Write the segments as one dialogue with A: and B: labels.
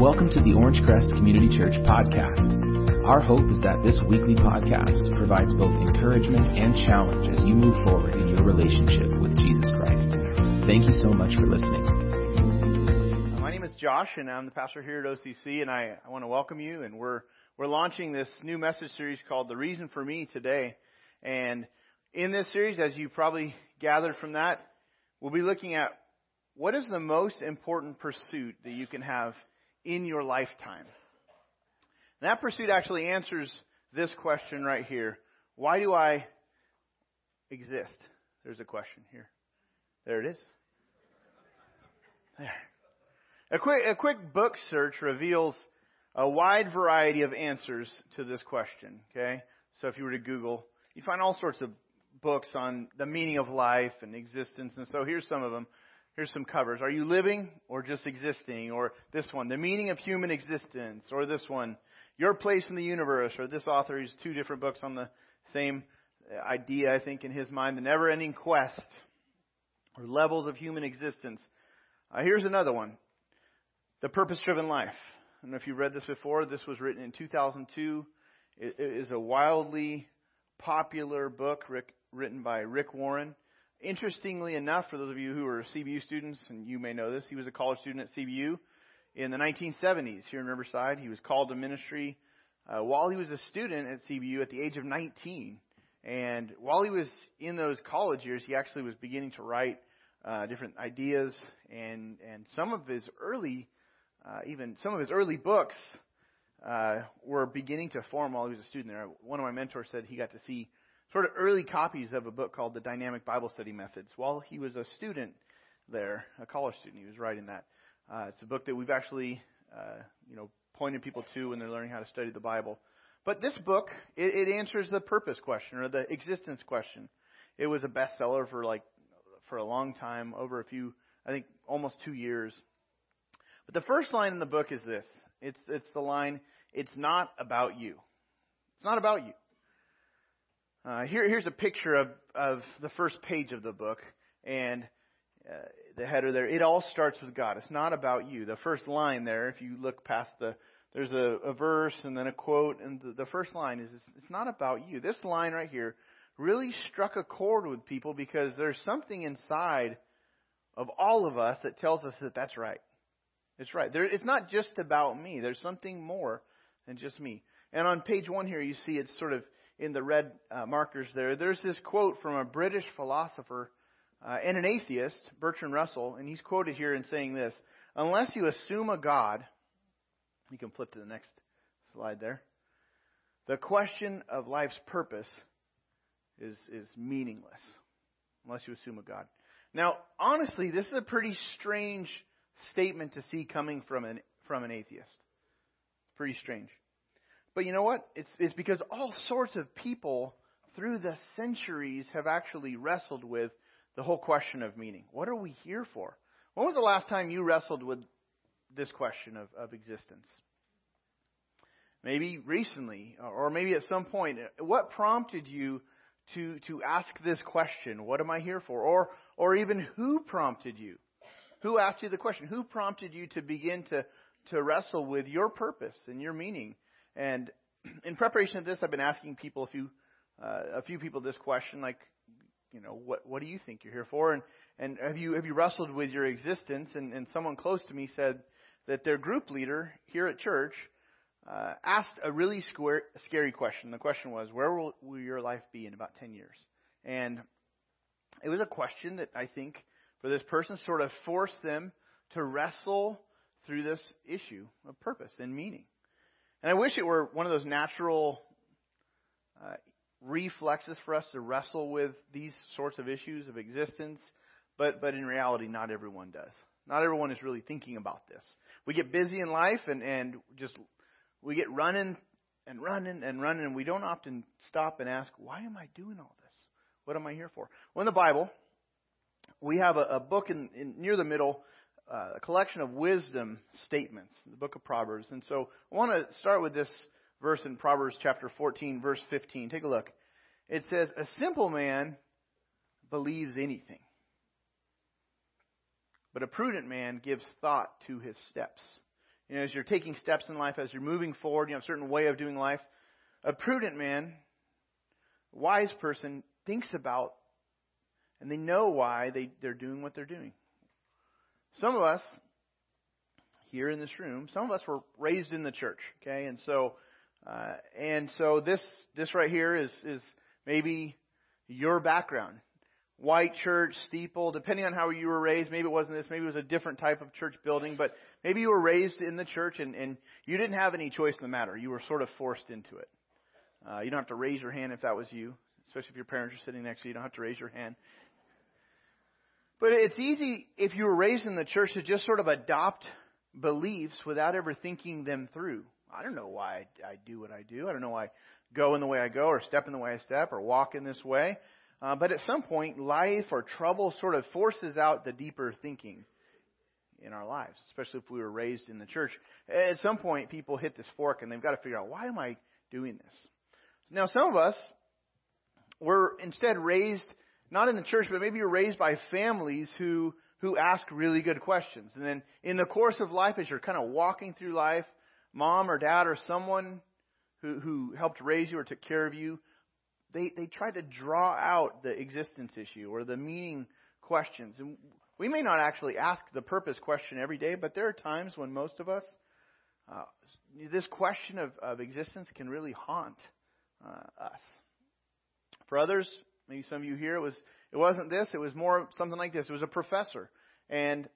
A: Welcome to the Orangecrest Community Church podcast. Our hope is that this weekly podcast provides both encouragement and challenge as you move forward in your relationship with Jesus Christ. Thank you so much for listening.
B: My name is Josh, and I'm the pastor here at OCC, and I, I want to welcome you. And we're we're launching this new message series called "The Reason for Me" today. And in this series, as you probably gathered from that, we'll be looking at what is the most important pursuit that you can have in your lifetime? And that pursuit actually answers this question right here. Why do I exist? There's a question here. There it is. There. A quick, a quick book search reveals a wide variety of answers to this question. Okay? So if you were to Google, you find all sorts of books on the meaning of life and existence. And so here's some of them. Here's some covers. Are you living or just existing? Or this one, The Meaning of Human Existence. Or this one, Your Place in the Universe. Or this author has two different books on the same idea, I think, in his mind. The Never Ending Quest. Or Levels of Human Existence. Uh, here's another one. The Purpose Driven Life. I don't know if you've read this before. This was written in 2002. It is a wildly popular book written by Rick Warren. Interestingly enough, for those of you who are CBU students, and you may know this, he was a college student at CBU in the 1970s here in Riverside. He was called to ministry uh, while he was a student at CBU at the age of 19. And while he was in those college years, he actually was beginning to write uh, different ideas, and and some of his early, uh, even some of his early books, uh, were beginning to form while he was a student there. One of my mentors said he got to see sort of early copies of a book called The Dynamic Bible Study Methods while he was a student there, a college student. He was writing that. Uh, it's a book that we've actually, uh, you know, pointed people to when they're learning how to study the Bible. But this book, it, it answers the purpose question or the existence question. It was a bestseller for like for a long time, over a few, I think, almost two years. But the first line in the book is this. It's it's the line. It's not about you. It's not about you. Uh, here, here's a picture of, of the first page of the book, and uh, the header there. It all starts with God. It's not about you. The first line there, if you look past the, there's a, a verse and then a quote, and the, the first line is, it's not about you. This line right here really struck a chord with people because there's something inside of all of us that tells us that that's right. It's right. There, it's not just about me. There's something more than just me. And on page one here, you see it's sort of in the red uh, markers there, there's this quote from a British philosopher uh, and an atheist, Bertrand Russell, and he's quoted here in saying this Unless you assume a God, you can flip to the next slide there, the question of life's purpose is, is meaningless, unless you assume a God. Now, honestly, this is a pretty strange statement to see coming from an, from an atheist. Pretty strange. But you know what? It's, it's because all sorts of people through the centuries have actually wrestled with the whole question of meaning. What are we here for? When was the last time you wrestled with this question of, of existence? Maybe recently, or maybe at some point. What prompted you to, to ask this question? What am I here for? Or, or even who prompted you? Who asked you the question? Who prompted you to begin to, to wrestle with your purpose and your meaning? And in preparation of this, I've been asking people a few uh, a few people this question, like, you know, what what do you think you're here for? And and have you have you wrestled with your existence? And, and someone close to me said that their group leader here at church uh, asked a really square, scary question. The question was, where will, will your life be in about ten years? And it was a question that I think for this person sort of forced them to wrestle through this issue of purpose and meaning. And I wish it were one of those natural uh, reflexes for us to wrestle with these sorts of issues of existence, but, but in reality, not everyone does. Not everyone is really thinking about this. We get busy in life and, and just we get running and running and running, and we don't often stop and ask, why am I doing all this? What am I here for? Well, in the Bible, we have a, a book in, in near the middle uh, a collection of wisdom statements, the book of Proverbs. And so I want to start with this verse in Proverbs chapter 14, verse 15. Take a look. It says, A simple man believes anything, but a prudent man gives thought to his steps. you know, as you're taking steps in life, as you're moving forward, you have a certain way of doing life. A prudent man, wise person, thinks about and they know why they, they're doing what they're doing. Some of us here in this room, some of us were raised in the church, okay, and so uh, and so this this right here is is maybe your background. White church, steeple, depending on how you were raised, maybe it wasn't this, maybe it was a different type of church building, but maybe you were raised in the church and, and you didn't have any choice in the matter. You were sort of forced into it. Uh, you don't have to raise your hand if that was you, especially if your parents are sitting next to you. You don't have to raise your hand. But it's easy if you were raised in the church to just sort of adopt beliefs without ever thinking them through. I don't know why I do what I do. I don't know why I go in the way I go or step in the way I step or walk in this way. Uh, but at some point, life or trouble sort of forces out the deeper thinking in our lives, especially if we were raised in the church. At some point, people hit this fork and they've got to figure out, why am I doing this? Now, some of us were instead raised not in the church, but maybe you're raised by families who who ask really good questions. And then in the course of life, as you're kind of walking through life, mom or dad or someone who, who helped raise you or took care of you, they, they try to draw out the existence issue or the meaning questions. And we may not actually ask the purpose question every day, but there are times when most of us, uh, this question of, of existence can really haunt uh, us. For others, maybe some of you here, it was it wasn't this. It was more something like this. It was a professor, and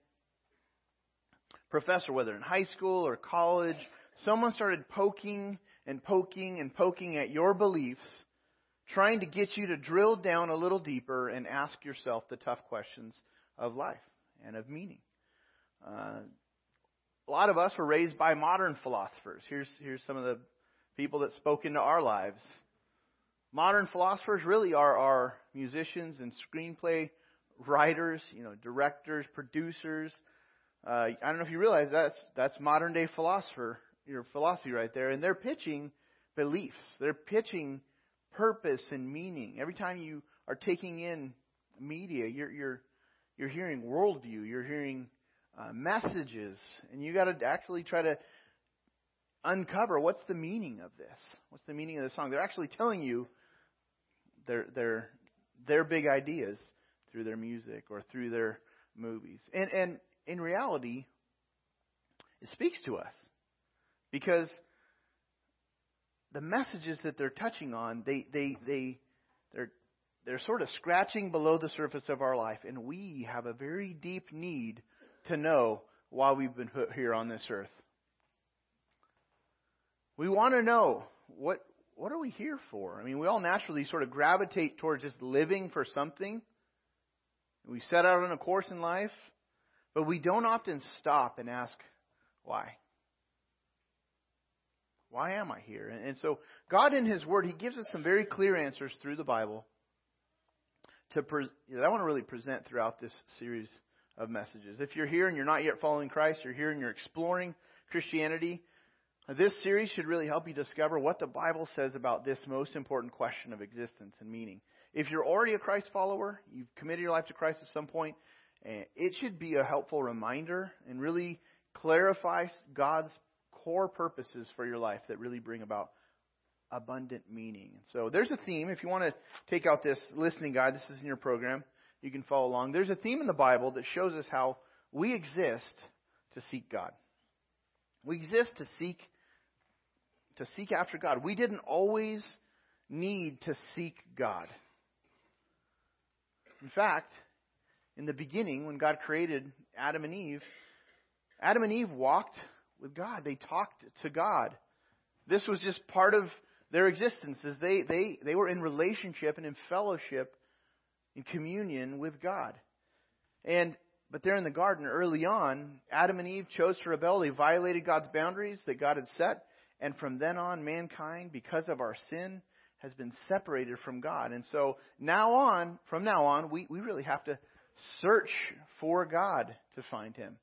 B: professor, whether in high school or college, someone started poking and poking and poking at your beliefs, trying to get you to drill down a little deeper and ask yourself the tough questions of life and of meaning. Uh, a lot of us were raised by modern philosophers. Here's here's some of the people that spoke into our lives. Modern philosophers really are, are musicians and screenplay writers, you know, directors, producers. Uh, I don't know if you realize that's that's modern day philosopher, your philosophy right there, and they're pitching beliefs. They're pitching purpose and meaning. Every time you are taking in media, you're you're you're hearing worldview. You're hearing uh, messages, and you got to actually try to uncover what's the meaning of this. What's the meaning of the song? They're actually telling you their their their big ideas through their music or through their movies. And and in reality, it speaks to us because the messages that they're touching on, they they they they're they're sort of scratching below the surface of our life, and we have a very deep need to know why we've been put here on this earth. We want to know what what are we here for? I mean, we all naturally sort of gravitate towards just living for something. We set out on a course in life, but we don't often stop and ask, why? Why am I here? And so, God in His Word, He gives us some very clear answers through the Bible to pre- that I want to really present throughout this series of messages. If you're here and you're not yet following Christ, you're here and you're exploring Christianity, this series should really help you discover what the Bible says about this most important question of existence and meaning. If you're already a Christ follower, you've committed your life to Christ at some point, eh, it should be a helpful reminder and really clarify God's core purposes for your life that really bring about abundant meaning. So there's a theme. If you want to take out this listening guide, this is in your program. You can follow along. There's a theme in the Bible that shows us how we exist to seek God. We exist to seek to seek after God. We didn't always need to seek God. In fact, in the beginning, when God created Adam and Eve, Adam and Eve walked with God. They talked to God. This was just part of their existence as they, they, they were in relationship and in fellowship, in communion with God. And but there in the garden early on, Adam and Eve chose to rebel. They violated God's boundaries that God had set. And from then on, mankind, because of our sin, has been separated from God. And so now on, from now on, we, we really have to search for God to find Him.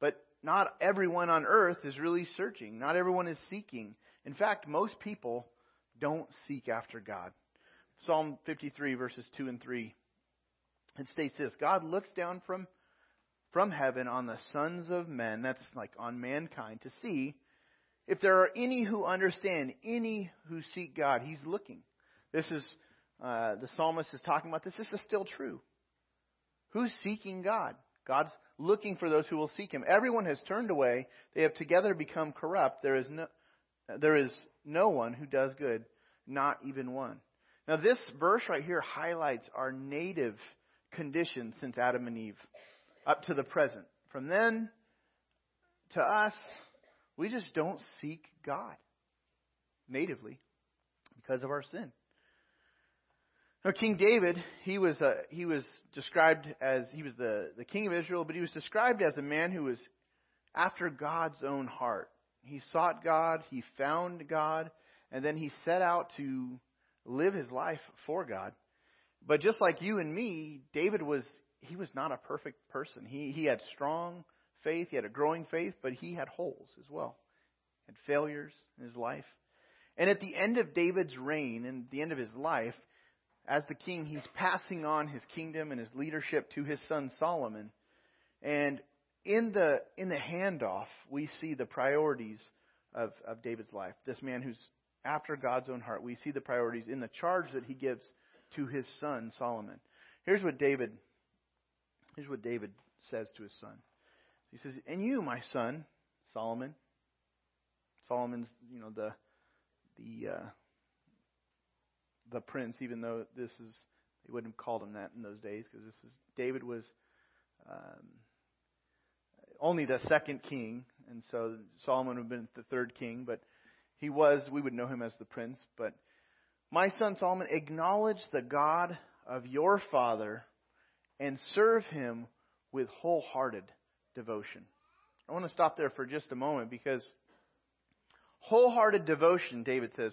B: But not everyone on earth is really searching. Not everyone is seeking. In fact, most people don't seek after God. Psalm 53, verses 2 and 3. It states this God looks down from from heaven on the sons of men, that's like on mankind, to see if there are any who understand, any who seek God. He's looking. This is, uh, the psalmist is talking about this. This is still true. Who's seeking God? God's looking for those who will seek Him. Everyone has turned away. They have together become corrupt. There is no, there is no one who does good, not even one. Now, this verse right here highlights our native condition since Adam and Eve up to the present. From then to us, we just don't seek God natively because of our sin. Now, King David, he was uh, he was described as he was the, the king of Israel, but he was described as a man who was after God's own heart. He sought God, he found God, and then he set out to live his life for God. But just like you and me, David was he was not a perfect person. He he had strong faith, he had a growing faith, but he had holes as well. Had failures in his life. And at the end of David's reign and the end of his life, as the king, he's passing on his kingdom and his leadership to his son Solomon. And in the in the handoff, we see the priorities of, of David's life. This man who's after God's own heart. We see the priorities in the charge that he gives to his son Solomon. Here's what David here's what David says to his son. He says, "And you, my son, Solomon." Solomon's, you know, the the uh, the prince, even though this is they wouldn't have called him that in those days because this is David was um, only the second king, and so Solomon would have been the third king, but he was we would know him as the prince. But my son Solomon, acknowledge the God of your father and serve him with wholehearted devotion. I want to stop there for just a moment because wholehearted devotion, David says,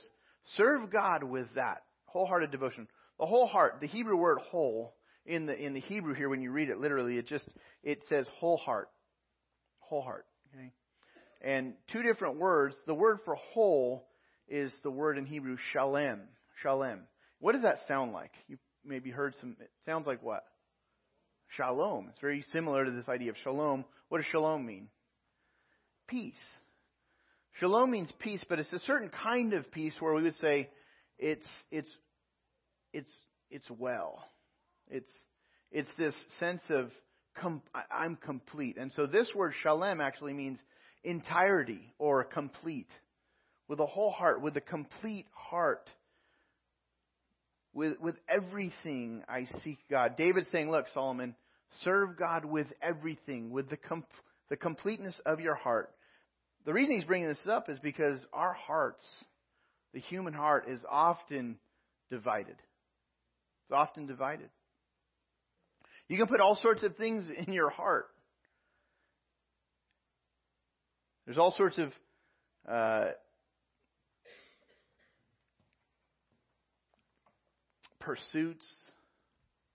B: serve God with that wholehearted devotion. The whole heart, the Hebrew word whole, in the, in the Hebrew here, when you read it literally, it just, it says whole heart. Whole heart. Okay? And two different words. The word for whole is the word in Hebrew shalem. Shalem. What does that sound like? You maybe heard some, it sounds like what? Shalom. It's very similar to this idea of shalom. What does shalom mean? Peace. Shalom means peace, but it's a certain kind of peace where we would say it's it's it's it's well. It's it's this sense of com- I'm complete. And so this word shalem actually means entirety or complete. With a whole heart, with a complete heart. With with everything I seek God. David's saying, look, Solomon, serve God with everything, with the com- the completeness of your heart. The reason he's bringing this up is because our hearts the human heart is often divided. It's often divided. You can put all sorts of things in your heart. There's all sorts of uh, pursuits,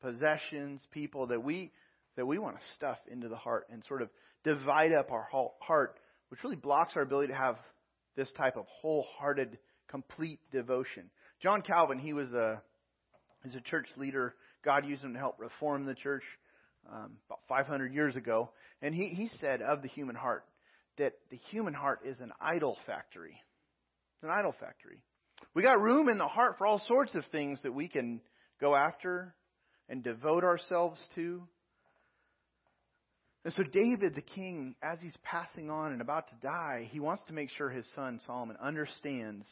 B: possessions, people that we that we want to stuff into the heart and sort of divide up our heart, which really blocks our ability to have this type of wholehearted complete devotion. John Calvin, he was a he's a church leader. God used him to help reform the church um, about 500 years ago, and he he said of the human heart that the human heart is an idol factory. It's an idol factory. We got room in the heart for all sorts of things that we can go after and devote ourselves to. And so, David, the king, as he's passing on and about to die, he wants to make sure his son Solomon understands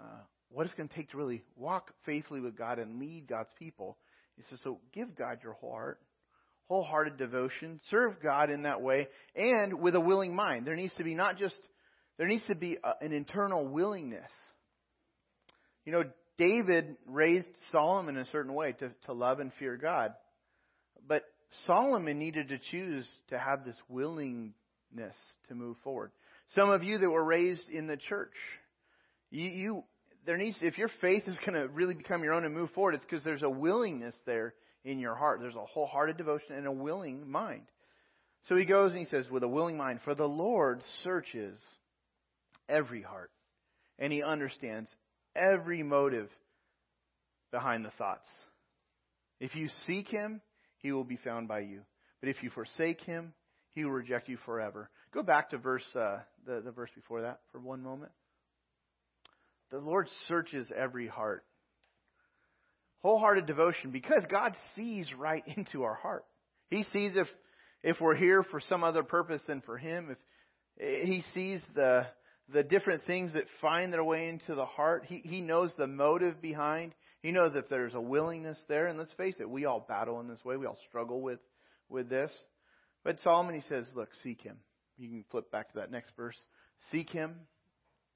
B: uh, what it's going to take to really walk faithfully with God and lead God's people. He says, so give God your whole heart, wholehearted devotion, serve God in that way, and with a willing mind. There needs to be not just, there needs to be a, an internal willingness. You know, David raised Solomon in a certain way to, to love and fear God. Solomon needed to choose to have this willingness to move forward. Some of you that were raised in the church, you, you there needs if your faith is going to really become your own and move forward, it's because there's a willingness there in your heart. There's a wholehearted devotion and a willing mind. So he goes and he says, with a willing mind, for the Lord searches every heart, and he understands every motive behind the thoughts. If you seek him, he will be found by you. But if you forsake him, he will reject you forever. Go back to verse uh, the, the verse before that for one moment. The Lord searches every heart. Wholehearted devotion because God sees right into our heart. He sees if if we're here for some other purpose than for him, if he sees the the different things that find their way into the heart. He he knows the motive behind. He knows if there's a willingness there, and let's face it, we all battle in this way. We all struggle with with this. But Solomon he says, look, seek him. You can flip back to that next verse. Seek him.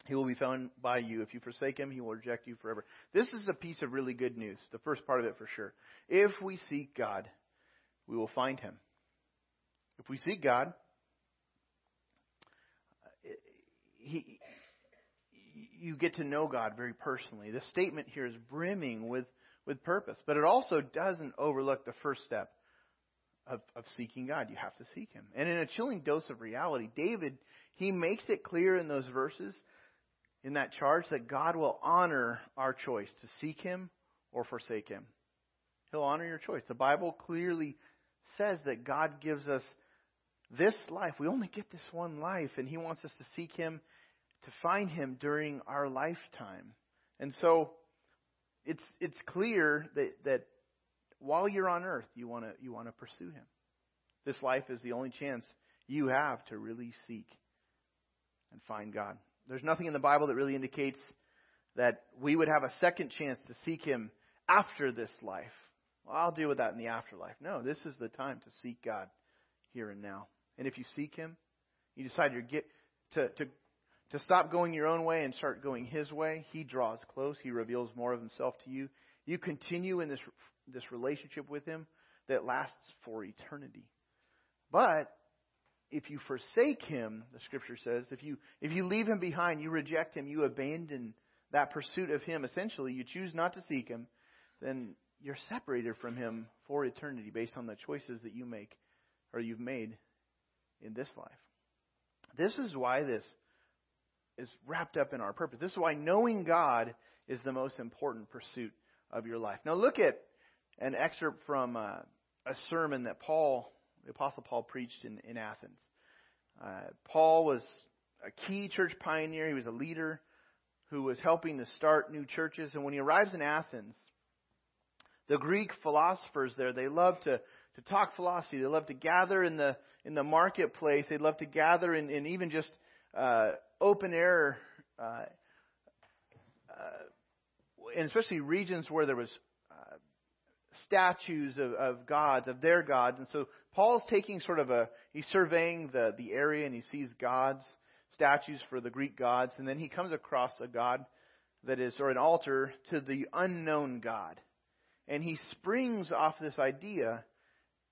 B: He will be found by you. If you forsake him, he will reject you forever. This is a piece of really good news. The first part of it for sure. If we seek God, we will find him. If we seek God, he, you get to know God very personally. The statement here is brimming with, with purpose, but it also doesn't overlook the first step of, of seeking God. You have to seek Him. And in a chilling dose of reality, David, he makes it clear in those verses, in that charge, that God will honor our choice to seek Him or forsake Him. He'll honor your choice. The Bible clearly says that God gives us this life. We only get this one life, and He wants us to seek Him, to find Him during our lifetime. And so, it's it's clear that that while you're on earth, you want to you want to pursue Him. This life is the only chance you have to really seek and find God. There's nothing in the Bible that really indicates that we would have a second chance to seek Him after this life. Well, I'll deal with that in the afterlife. No, this is the time to seek God here and now. And if you seek Him, you decide to get to to to stop going your own way and start going His way. He draws close. He reveals more of Himself to you. You continue in this this relationship with Him that lasts for eternity. But if you forsake Him, the Scripture says, if you if you leave Him behind, you reject Him, you abandon that pursuit of Him. Essentially, you choose not to seek Him, then you're separated from Him for eternity based on the choices that you make or you've made in this life. This is why this is wrapped up in our purpose. This is why knowing God is the most important pursuit of your life. Now look at an excerpt from uh, a sermon that Paul, the Apostle Paul, preached in, in Athens. Uh, Paul was a key church pioneer. He was a leader who was helping to start new churches. And when he arrives in Athens, the Greek philosophers there, they love to, to talk philosophy. They love to gather in the, in the marketplace. They love to gather in, in even just uh, open air, uh, uh, and especially regions where there was uh, statues of, of gods, of their gods. And so Paul's taking sort of a, he's surveying the, the area and he sees gods, statues for the Greek gods, and then he comes across a god that is, or an altar to the unknown God. And he springs off this idea,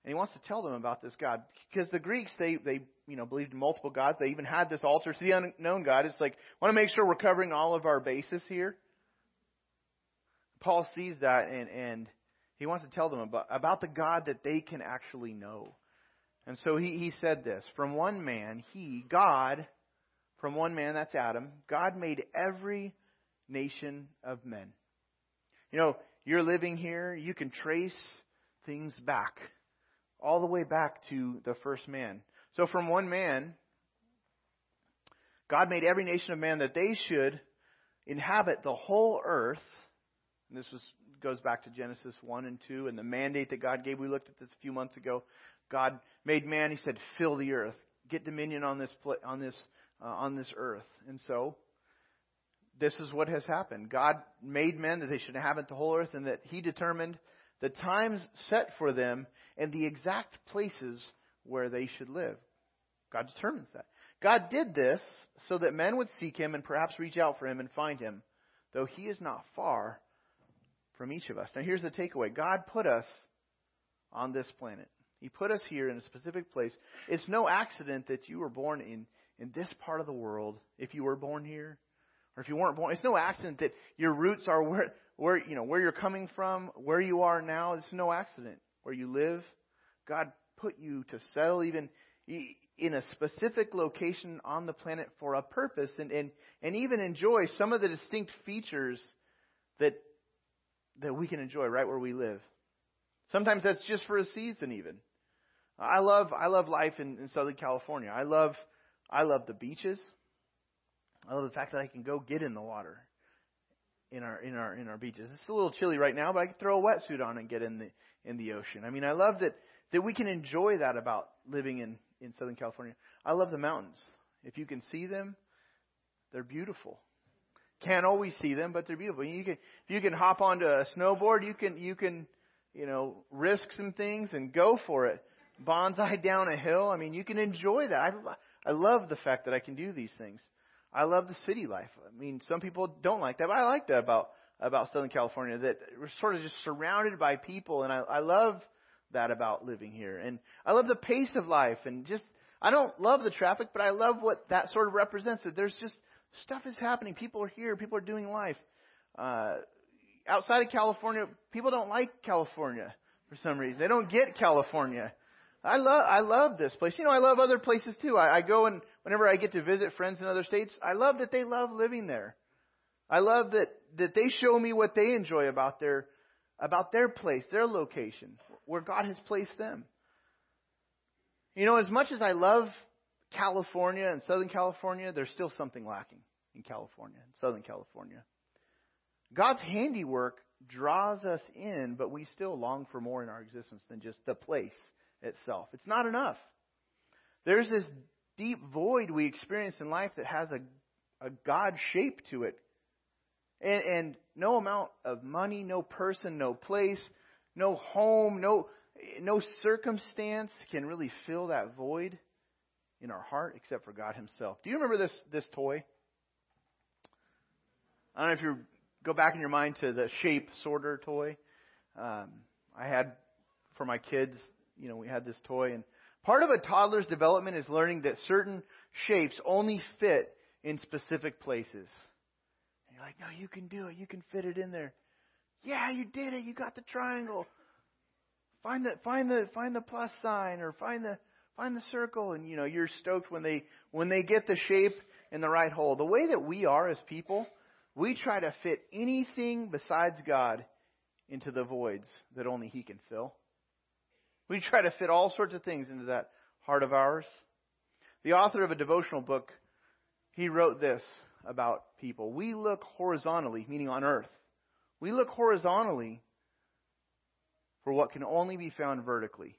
B: and he wants to tell them about this God. Because the Greeks, they, they you know, believed in multiple gods. They even had this altar to the unknown God. It's like, want to make sure we're covering all of our bases here. Paul sees that, and, and he wants to tell them about, about the God that they can actually know. And so he, he said this From one man, he, God, from one man, that's Adam, God made every nation of men. You know, you're living here, you can trace things back, all the way back to the first man. So from one man, God made every nation of man that they should inhabit the whole earth. And this was goes back to Genesis 1 and 2 and the mandate that God gave. We looked at this a few months ago. God made man, he said, fill the earth. Get dominion on this on this uh, on this earth. And so this is what has happened. God made men that they should inhabit the whole earth and that he determined the times set for them and the exact places where they should live. God determines that. God did this so that men would seek him and perhaps reach out for him and find him, though he is not far from each of us. Now, here's the takeaway God put us on this planet. He put us here in a specific place. It's no accident that you were born in, in this part of the world, if you were born here, or if you weren't born. It's no accident that your roots are where, where, you know, where you're coming from, where you are now. It's no accident. Where you live, God put you to settle even in a specific location on the planet for a purpose and, and, and even enjoy some of the distinct features that that we can enjoy right where we live. Sometimes that's just for a season, even. I love I love life in, in Southern California. I love I love the beaches. I love the fact that I can go get in the water in our in our in our beaches. It's a little chilly right now, but I can throw a wetsuit on and get in the in the ocean. I mean, I love that that we can enjoy that about living in in Southern California. I love the mountains. If you can see them, they're beautiful. Can't always see them, but they're beautiful. You can if you can hop onto a snowboard, you can you can you know risk some things and go for it. Bonsai down a hill. I mean, you can enjoy that. I I love the fact that I can do these things. I love the city life. I mean, some people don't like that, but I like that about about Southern California. That we're sort of just surrounded by people, and I, I love that about living here. And I love the pace of life, and just I don't love the traffic, but I love what that sort of represents. That there's just stuff is happening. People are here. People are doing life. Uh, outside of California, people don't like California for some reason. They don't get California. I love I love this place. You know, I love other places too. I, I go and whenever I get to visit friends in other states, I love that they love living there. I love that that they show me what they enjoy about their about their place, their location, where God has placed them. You know, as much as I love California and Southern California, there's still something lacking in California, Southern California. God's handiwork draws us in, but we still long for more in our existence than just the place itself. It's not enough. There's this deep void we experience in life that has a, a God shape to it. And, and no amount of money, no person, no place, no home, no, no circumstance can really fill that void in our heart except for God Himself. Do you remember this, this toy? I don't know if you go back in your mind to the shape sorter toy. Um, I had for my kids you know, we had this toy. And part of a toddler's development is learning that certain shapes only fit in specific places. And you're like, no, you can do it. You can fit it in there. Yeah, you did it. You got the triangle. Find the find the find the plus sign or find the find the circle and you know you're stoked when they when they get the shape in the right hole. The way that we are as people, we try to fit anything besides God into the voids that only he can fill. We try to fit all sorts of things into that heart of ours. The author of a devotional book, he wrote this about people. We look horizontally, meaning on earth. We look horizontally for what can only be found vertically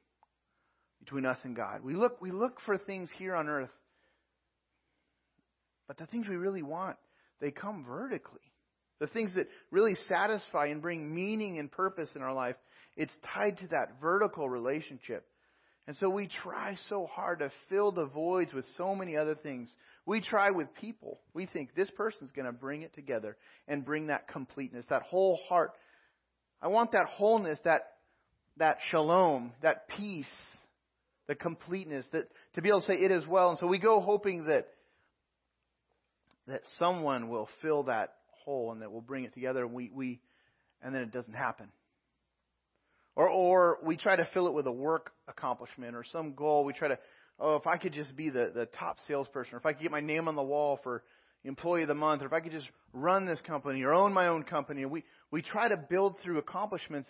B: between us and God. We look, we look for things here on earth, but the things we really want, they come vertically. The things that really satisfy and bring meaning and purpose in our life, it's tied to that vertical relationship. And so we try so hard to fill the voids with so many other things. We try with people. We think this person's going to bring it together and bring that completeness, that whole heart. I want that wholeness, that that shalom, that peace, the completeness, that to be able to say it as well. And so we go hoping that that someone will fill that hole and that will bring it together. And we, we and then it doesn't happen. Or, or we try to fill it with a work accomplishment or some goal. We try to, oh, if I could just be the, the top salesperson, or if I could get my name on the wall for employee of the month, or if I could just run this company or own my own company. We, we try to build through accomplishments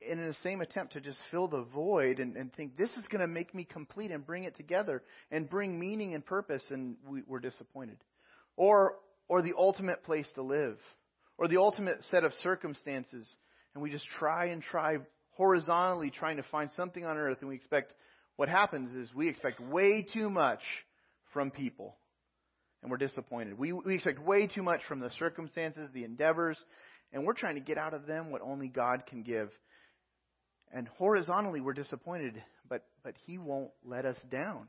B: in the same attempt to just fill the void and, and think this is going to make me complete and bring it together and bring meaning and purpose, and we, we're disappointed. Or, or the ultimate place to live, or the ultimate set of circumstances and we just try and try horizontally trying to find something on earth and we expect what happens is we expect way too much from people and we're disappointed. We, we expect way too much from the circumstances, the endeavors, and we're trying to get out of them what only God can give. And horizontally, we're disappointed, but, but He won't let us down.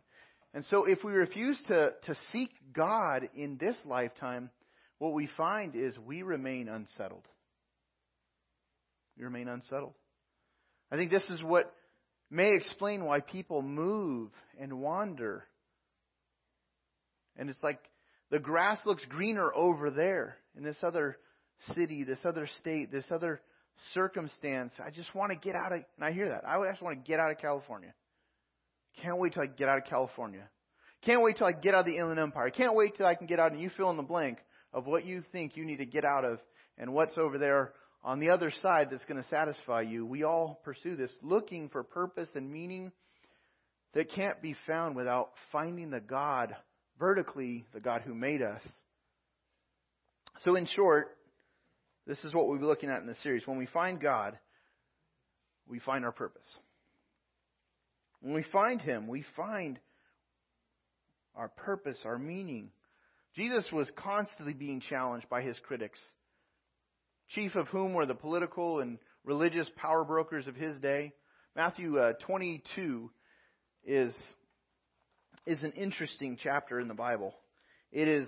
B: And so, if we refuse to, to seek God in this lifetime, what we find is we remain unsettled. We remain unsettled. I think this is what may explain why people move and wander. And it's like the grass looks greener over there in this other city, this other state, this other circumstance. I just want to get out of, and I hear that. I just want to get out of California. Can't wait till I get out of California. Can't wait till I get out of the Inland Empire. Can't wait till I can get out and you fill in the blank of what you think you need to get out of and what's over there on the other side that's going to satisfy you. We all pursue this, looking for purpose and meaning that can't be found without finding the God, vertically, the God who made us. So, in short, this is what we'll be looking at in the series. When we find God, we find our purpose. When we find Him, we find our purpose, our meaning. Jesus was constantly being challenged by his critics, chief of whom were the political and religious power brokers of his day. Matthew uh, 22 is, is an interesting chapter in the Bible. It is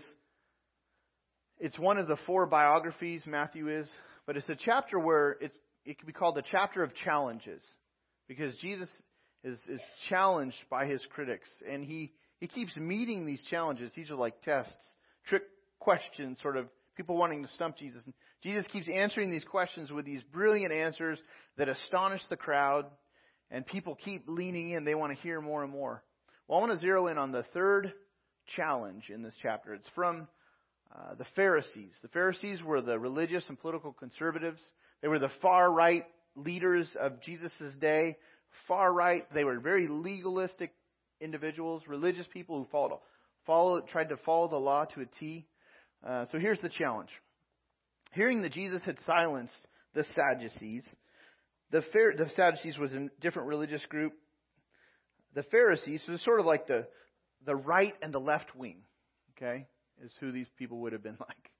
B: it's one of the four biographies Matthew is, but it's a chapter where it's it can be called the chapter of challenges because Jesus is, is challenged by his critics and he, he keeps meeting these challenges. These are like tests, trick questions, sort of people wanting to stump Jesus. And Jesus keeps answering these questions with these brilliant answers that astonish the crowd and people keep leaning in. They want to hear more and more. Well, I want to zero in on the third challenge in this chapter. It's from uh, the Pharisees. The Pharisees were the religious and political conservatives. They were the far right leaders of Jesus' day. Far right. They were very legalistic individuals, religious people who followed, followed, tried to follow the law to a T. Uh, so here's the challenge. Hearing that Jesus had silenced the Sadducees, the, the Sadducees was a different religious group. The Pharisees was sort of like the the right and the left wing. Okay, is who these people would have been like.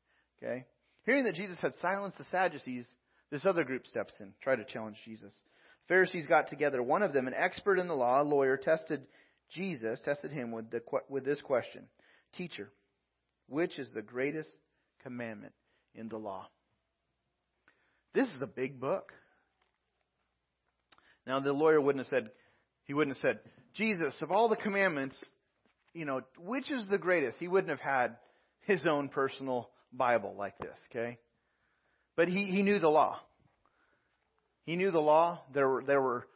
B: Okay, hearing that Jesus had silenced the Sadducees, this other group steps in, try to challenge Jesus. Pharisees got together. One of them, an expert in the law, a lawyer, tested Jesus, tested him with the with this question: Teacher, which is the greatest commandment in the law? This is a big book. Now, the lawyer wouldn't have said, he wouldn't have said, Jesus, of all the commandments, you know, which is the greatest? He wouldn't have had his own personal Bible like this, okay? But he, he knew the law. He knew the law. There were, there were,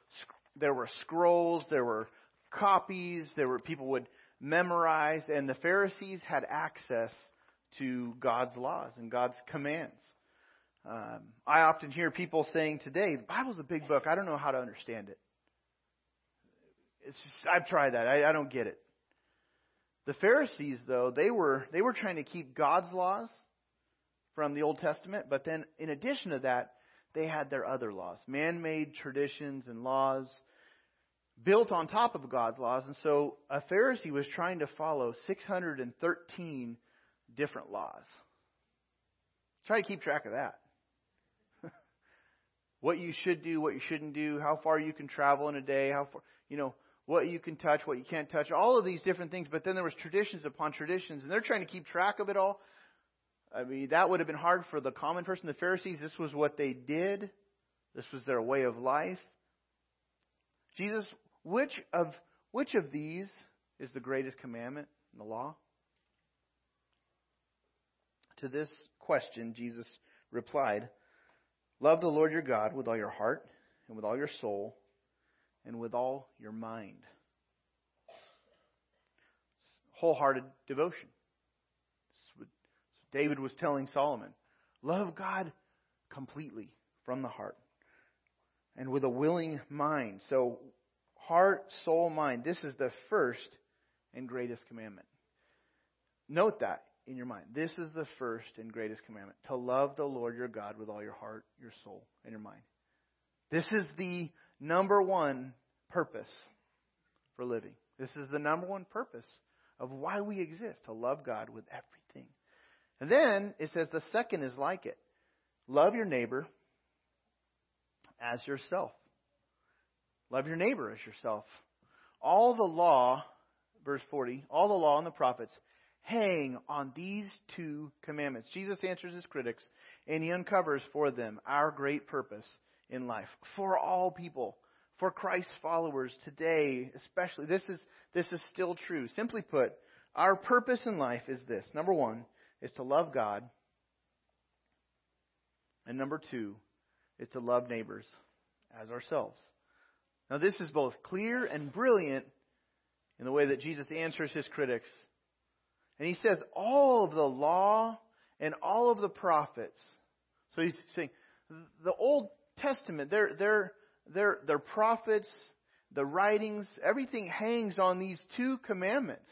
B: there were scrolls, there were copies, there were people would memorize, and the Pharisees had access to God's laws and God's commands. Um, I often hear people saying today, the Bible's a big book. I don't know how to understand it. It's just, I've tried that. I, I don't get it. The Pharisees, though, they were they were trying to keep God's laws from the Old Testament, but then in addition to that, they had their other laws, man-made traditions and laws built on top of God's laws. And so a Pharisee was trying to follow 613 different laws. Try to keep track of that what you should do, what you shouldn't do, how far you can travel in a day, how far, you know, what you can touch, what you can't touch, all of these different things. But then there was traditions upon traditions, and they're trying to keep track of it all. I mean, that would have been hard for the common person. The Pharisees, this was what they did. This was their way of life. Jesus, which of which of these is the greatest commandment in the law? To this question, Jesus replied, Love the Lord your God with all your heart and with all your soul and with all your mind. Wholehearted devotion. David was telling Solomon. Love God completely from the heart and with a willing mind. So, heart, soul, mind. This is the first and greatest commandment. Note that in your mind. This is the first and greatest commandment to love the Lord your God with all your heart, your soul, and your mind. This is the number one purpose for living. This is the number one purpose of why we exist to love God with everything. And then it says the second is like it love your neighbor as yourself. Love your neighbor as yourself. All the law, verse 40, all the law and the prophets hang on these two commandments. Jesus answers his critics and he uncovers for them our great purpose in life for all people, for Christ's followers today, especially. This is, this is still true. Simply put, our purpose in life is this. Number one is to love God. And number two is to love neighbors as ourselves. Now, this is both clear and brilliant in the way that Jesus answers his critics and he says all of the law and all of the prophets. So he's saying the Old Testament, they're, they're, they're, they're prophets, the writings, everything hangs on these two commandments.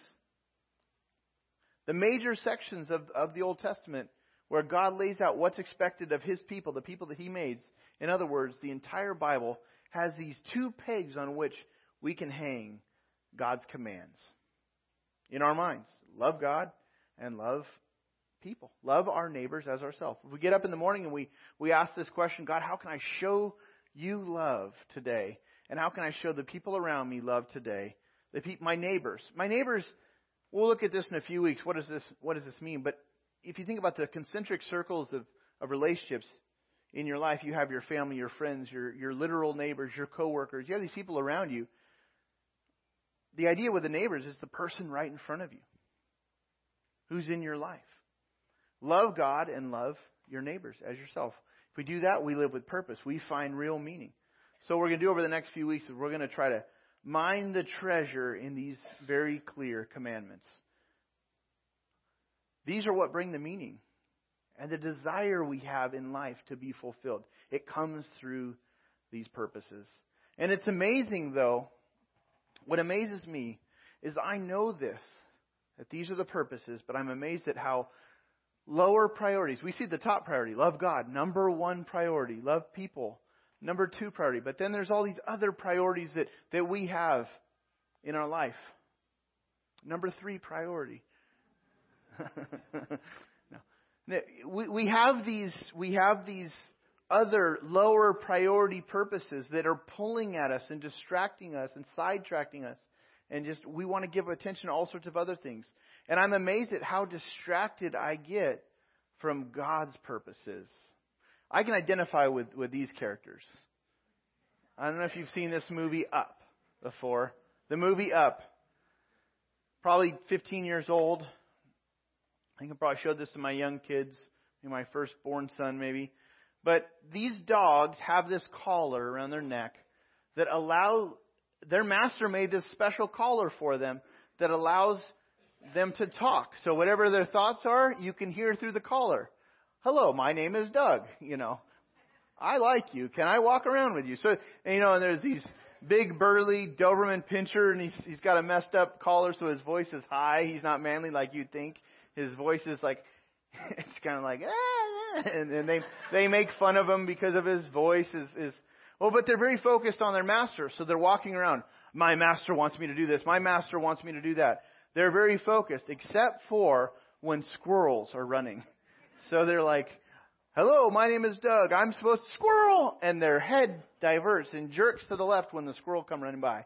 B: The major sections of, of the Old Testament where God lays out what's expected of His people, the people that He made. In other words, the entire Bible has these two pegs on which we can hang God's commands in our minds. Love God and love people. Love our neighbors as ourselves. If we get up in the morning and we, we ask this question, God, how can I show you love today? And how can I show the people around me love today? The pe- my neighbors. My neighbors, we'll look at this in a few weeks. What does this, what does this mean? But if you think about the concentric circles of, of relationships in your life, you have your family, your friends, your, your literal neighbors, your coworkers. You have these people around you. The idea with the neighbors is the person right in front of you who's in your life. Love God and love your neighbors as yourself. If we do that, we live with purpose. We find real meaning. So, what we're going to do over the next few weeks is we're going to try to mine the treasure in these very clear commandments. These are what bring the meaning and the desire we have in life to be fulfilled. It comes through these purposes. And it's amazing, though, what amazes me is I know this, that these are the purposes, but I'm amazed at how lower priorities. We see the top priority, love God, number one priority, love people, number two priority. But then there's all these other priorities that, that we have in our life. Number three priority. no. we, we have these we have these other lower priority purposes that are pulling at us and distracting us and sidetracking us and just we want to give attention to all sorts of other things. And i'm amazed at how distracted i get from god's purposes. I can identify with with these characters. I don't know if you've seen this movie up before. The movie up probably 15 years old. I think i probably showed this to my young kids my firstborn son maybe but these dogs have this collar around their neck that allow their master made this special collar for them that allows them to talk. So whatever their thoughts are, you can hear through the collar. Hello, my name is Dug, you know. I like you. Can I walk around with you? So, you know, and there's these big burly Doberman pinscher and he's he's got a messed up collar so his voice is high. He's not manly like you'd think. His voice is like it's kind of like ah, and, and they they make fun of him because of his voice is is well, but they're very focused on their master, so they're walking around. My master wants me to do this. My master wants me to do that. They're very focused, except for when squirrels are running. So they're like, "Hello, my name is Dug. I'm supposed to squirrel," and their head diverts and jerks to the left when the squirrel come running by.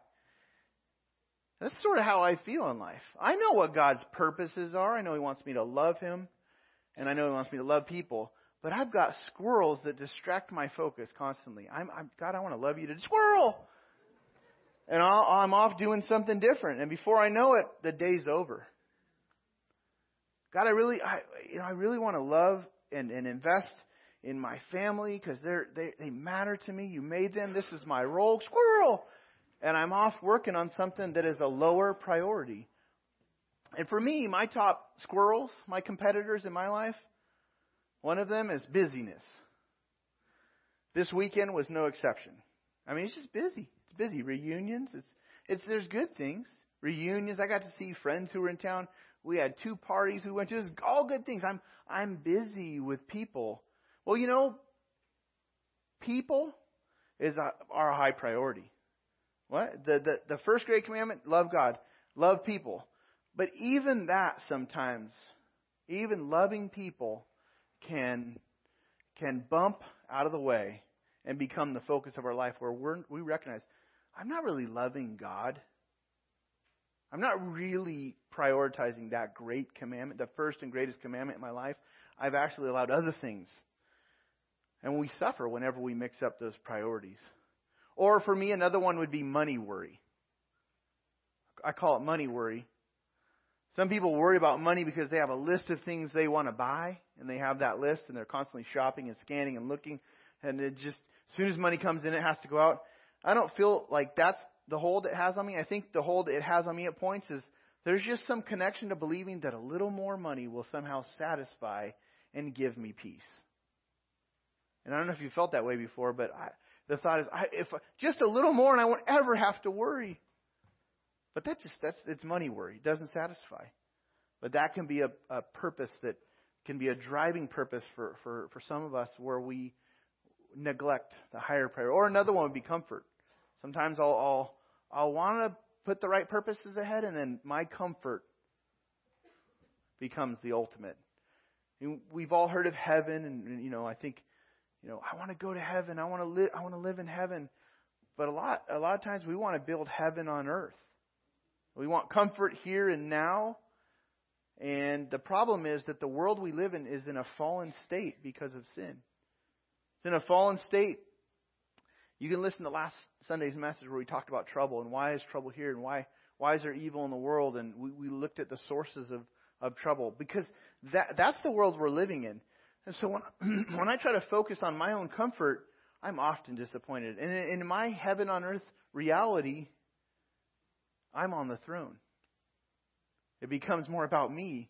B: That's sort of how I feel in life. I know what God's purposes are. I know He wants me to love Him and I know He wants me to love people. But I've got squirrels that distract my focus constantly. I'm, I'm God, I want to love you to squirrel, and i am off doing something different. And before I know it, the day's over. God, I really, I, you know, I really want to love and, and invest in my family because they're they, they matter to me. You made them. This is my role, squirrel, and I'm off working on something that is a lower priority. And for me, my top squirrels, my competitors in my life, one of them is busyness. This weekend was no exception. I mean, it's just busy. It's busy. Reunions. It's it's there's good things. Reunions. I got to see friends who were in town. We had two parties we went to. Just all good things. I'm I'm busy with people. Well, you know, people is a, are a high priority. What the, the the first great commandment: love God, love people. But even that sometimes, even loving people can can bump out of the way and become the focus of our life where we're, we recognize I'm not really loving God. I'm not really prioritizing that great commandment, the first and greatest commandment in my life. I've actually allowed other things. And we suffer whenever we mix up those priorities. Or for me, another one would be money worry. I call it money worry some people worry about money because they have a list of things they want to buy, and they have that list, and they're constantly shopping and scanning and looking, and it just as soon as money comes in, it has to go out. I don't feel like that's the hold it has on me. I think the hold it has on me at points is there's just some connection to believing that a little more money will somehow satisfy and give me peace. And I don't know if you felt that way before, but I, the thought is, I, if just a little more, and I won't ever have to worry. But that just that's it's money worry. It doesn't satisfy. But that can be a, a purpose that can be a driving purpose for, for, for some of us where we neglect the higher priority. Or another one would be comfort. Sometimes I'll I'll, I'll want to put the right purposes ahead, and then my comfort becomes the ultimate. And we've all heard of heaven, and you know I think you know I want to go to heaven. I want to live. I want to live in heaven. But a lot a lot of times we want to build heaven on earth. We want comfort here and now. And the problem is that the world we live in is in a fallen state because of sin. It's in a fallen state. You can listen to last Sunday's message where we talked about trouble and why is trouble here and why why is there evil in the world and we, we looked at the sources of, of trouble because that that's the world we're living in. And so when when I try to focus on my own comfort, I'm often disappointed. And in my heaven on earth reality, I'm on the throne. It becomes more about me.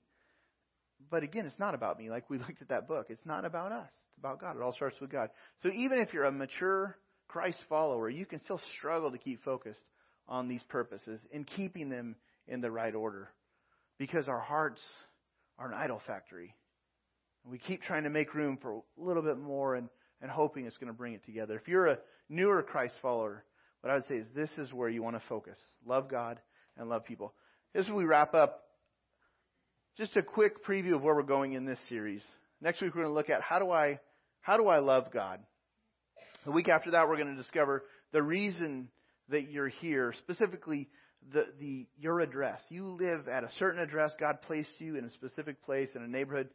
B: But again, it's not about me. Like we looked at that book, it's not about us. It's about God. It all starts with God. So even if you're a mature Christ follower, you can still struggle to keep focused on these purposes and keeping them in the right order because our hearts are an idol factory. We keep trying to make room for a little bit more and, and hoping it's going to bring it together. If you're a newer Christ follower, what I would say is this is where you want to focus. Love God and love people. As we wrap up, just a quick preview of where we're going in this series. Next week we're going to look at how do I how do I love God? The week after that we're going to discover the reason that you're here, specifically the, the your address. You live at a certain address. God placed you in a specific place in a neighborhood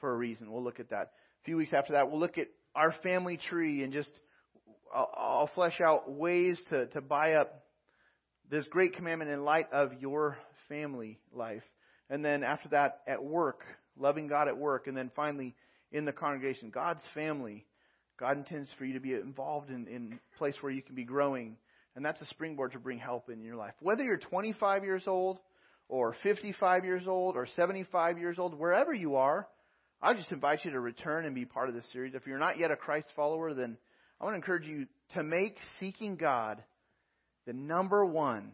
B: for a reason. We'll look at that. A few weeks after that, we'll look at our family tree and just I'll, flesh out ways to, to buy up this great commandment in light of your family life. And then after that, at work, loving God at work. And then finally, in the congregation, God's family. God intends for you to be involved in, in a place where you can be growing. And that's a springboard to bring help in your life. Whether you're 25 years old, or 55 years old, or 75 years old, wherever you are, I just invite you to return and be part of this series. If you're not yet a Christ follower, then I want to encourage you to make seeking God the number one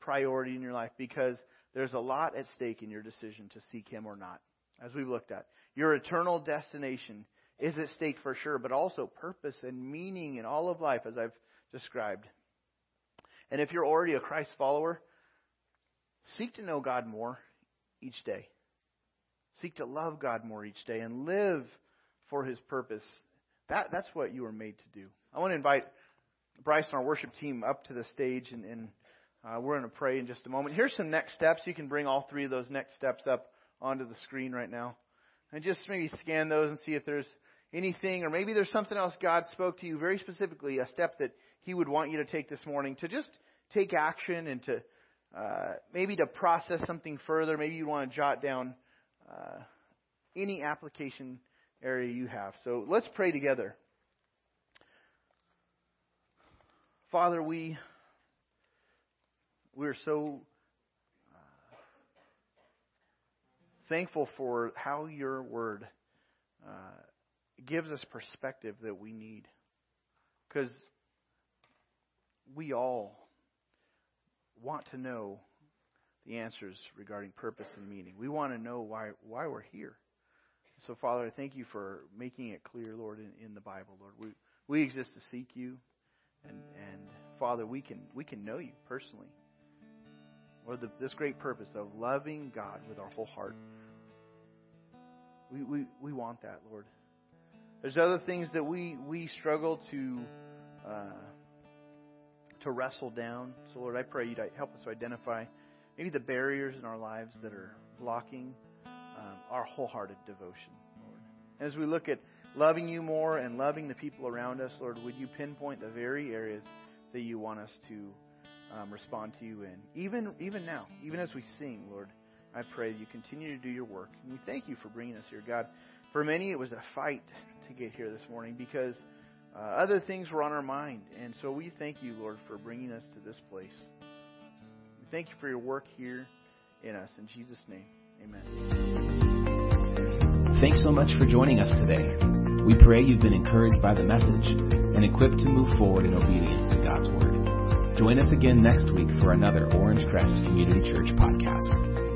B: priority in your life because there's a lot at stake in your decision to seek Him or not, as we've looked at. Your eternal destination is at stake for sure, but also purpose and meaning in all of life, as I've described. And if you're already a Christ follower, seek to know God more each day. Seek to love God more each day and live for His purpose. That, that's what you were made to do. I want to invite Bryce and our worship team up to the stage, and, and uh, we're going to pray in just a moment. Here's some next steps. You can bring all three of those next steps up onto the screen right now. And just maybe scan those and see if there's anything, or maybe there's something else God spoke to you very specifically, a step that He would want you to take this morning to just take action and to uh, maybe to process something further. Maybe you want to jot down uh, any application area you have. So let's pray together. Father, we we're so uh, thankful for how your word uh, gives us perspective that we need, because we all want to know the answers regarding purpose and meaning. We want to know why why we're here. So, Father, I thank you for making it clear, Lord, in, in the Bible, Lord. We we exist to seek you. And, and Father, we can, we can know you personally. Or the, this great purpose of loving God with our whole heart. We, we, we want that, Lord. There's other things that we, we struggle to, uh, to wrestle down. So, Lord, I pray you'd help us to identify maybe the barriers in our lives that are blocking our wholehearted devotion, Lord. As we look at loving you more and loving the people around us, Lord, would you pinpoint the very areas that you want us to um, respond to you in? Even, even now, even as we sing, Lord, I pray that you continue to do your work. And we thank you for bringing us here, God. For many, it was a fight to get here this morning because uh, other things were on our mind. And so we thank you, Lord, for bringing us to this place. We thank you for your work here in us. In Jesus' name, amen.
A: Thanks so much for joining us today. We pray you've been encouraged by the message. and equipped to move forward in obedience to God's Word. Join us again next week for another Orangecrest Community Church podcast.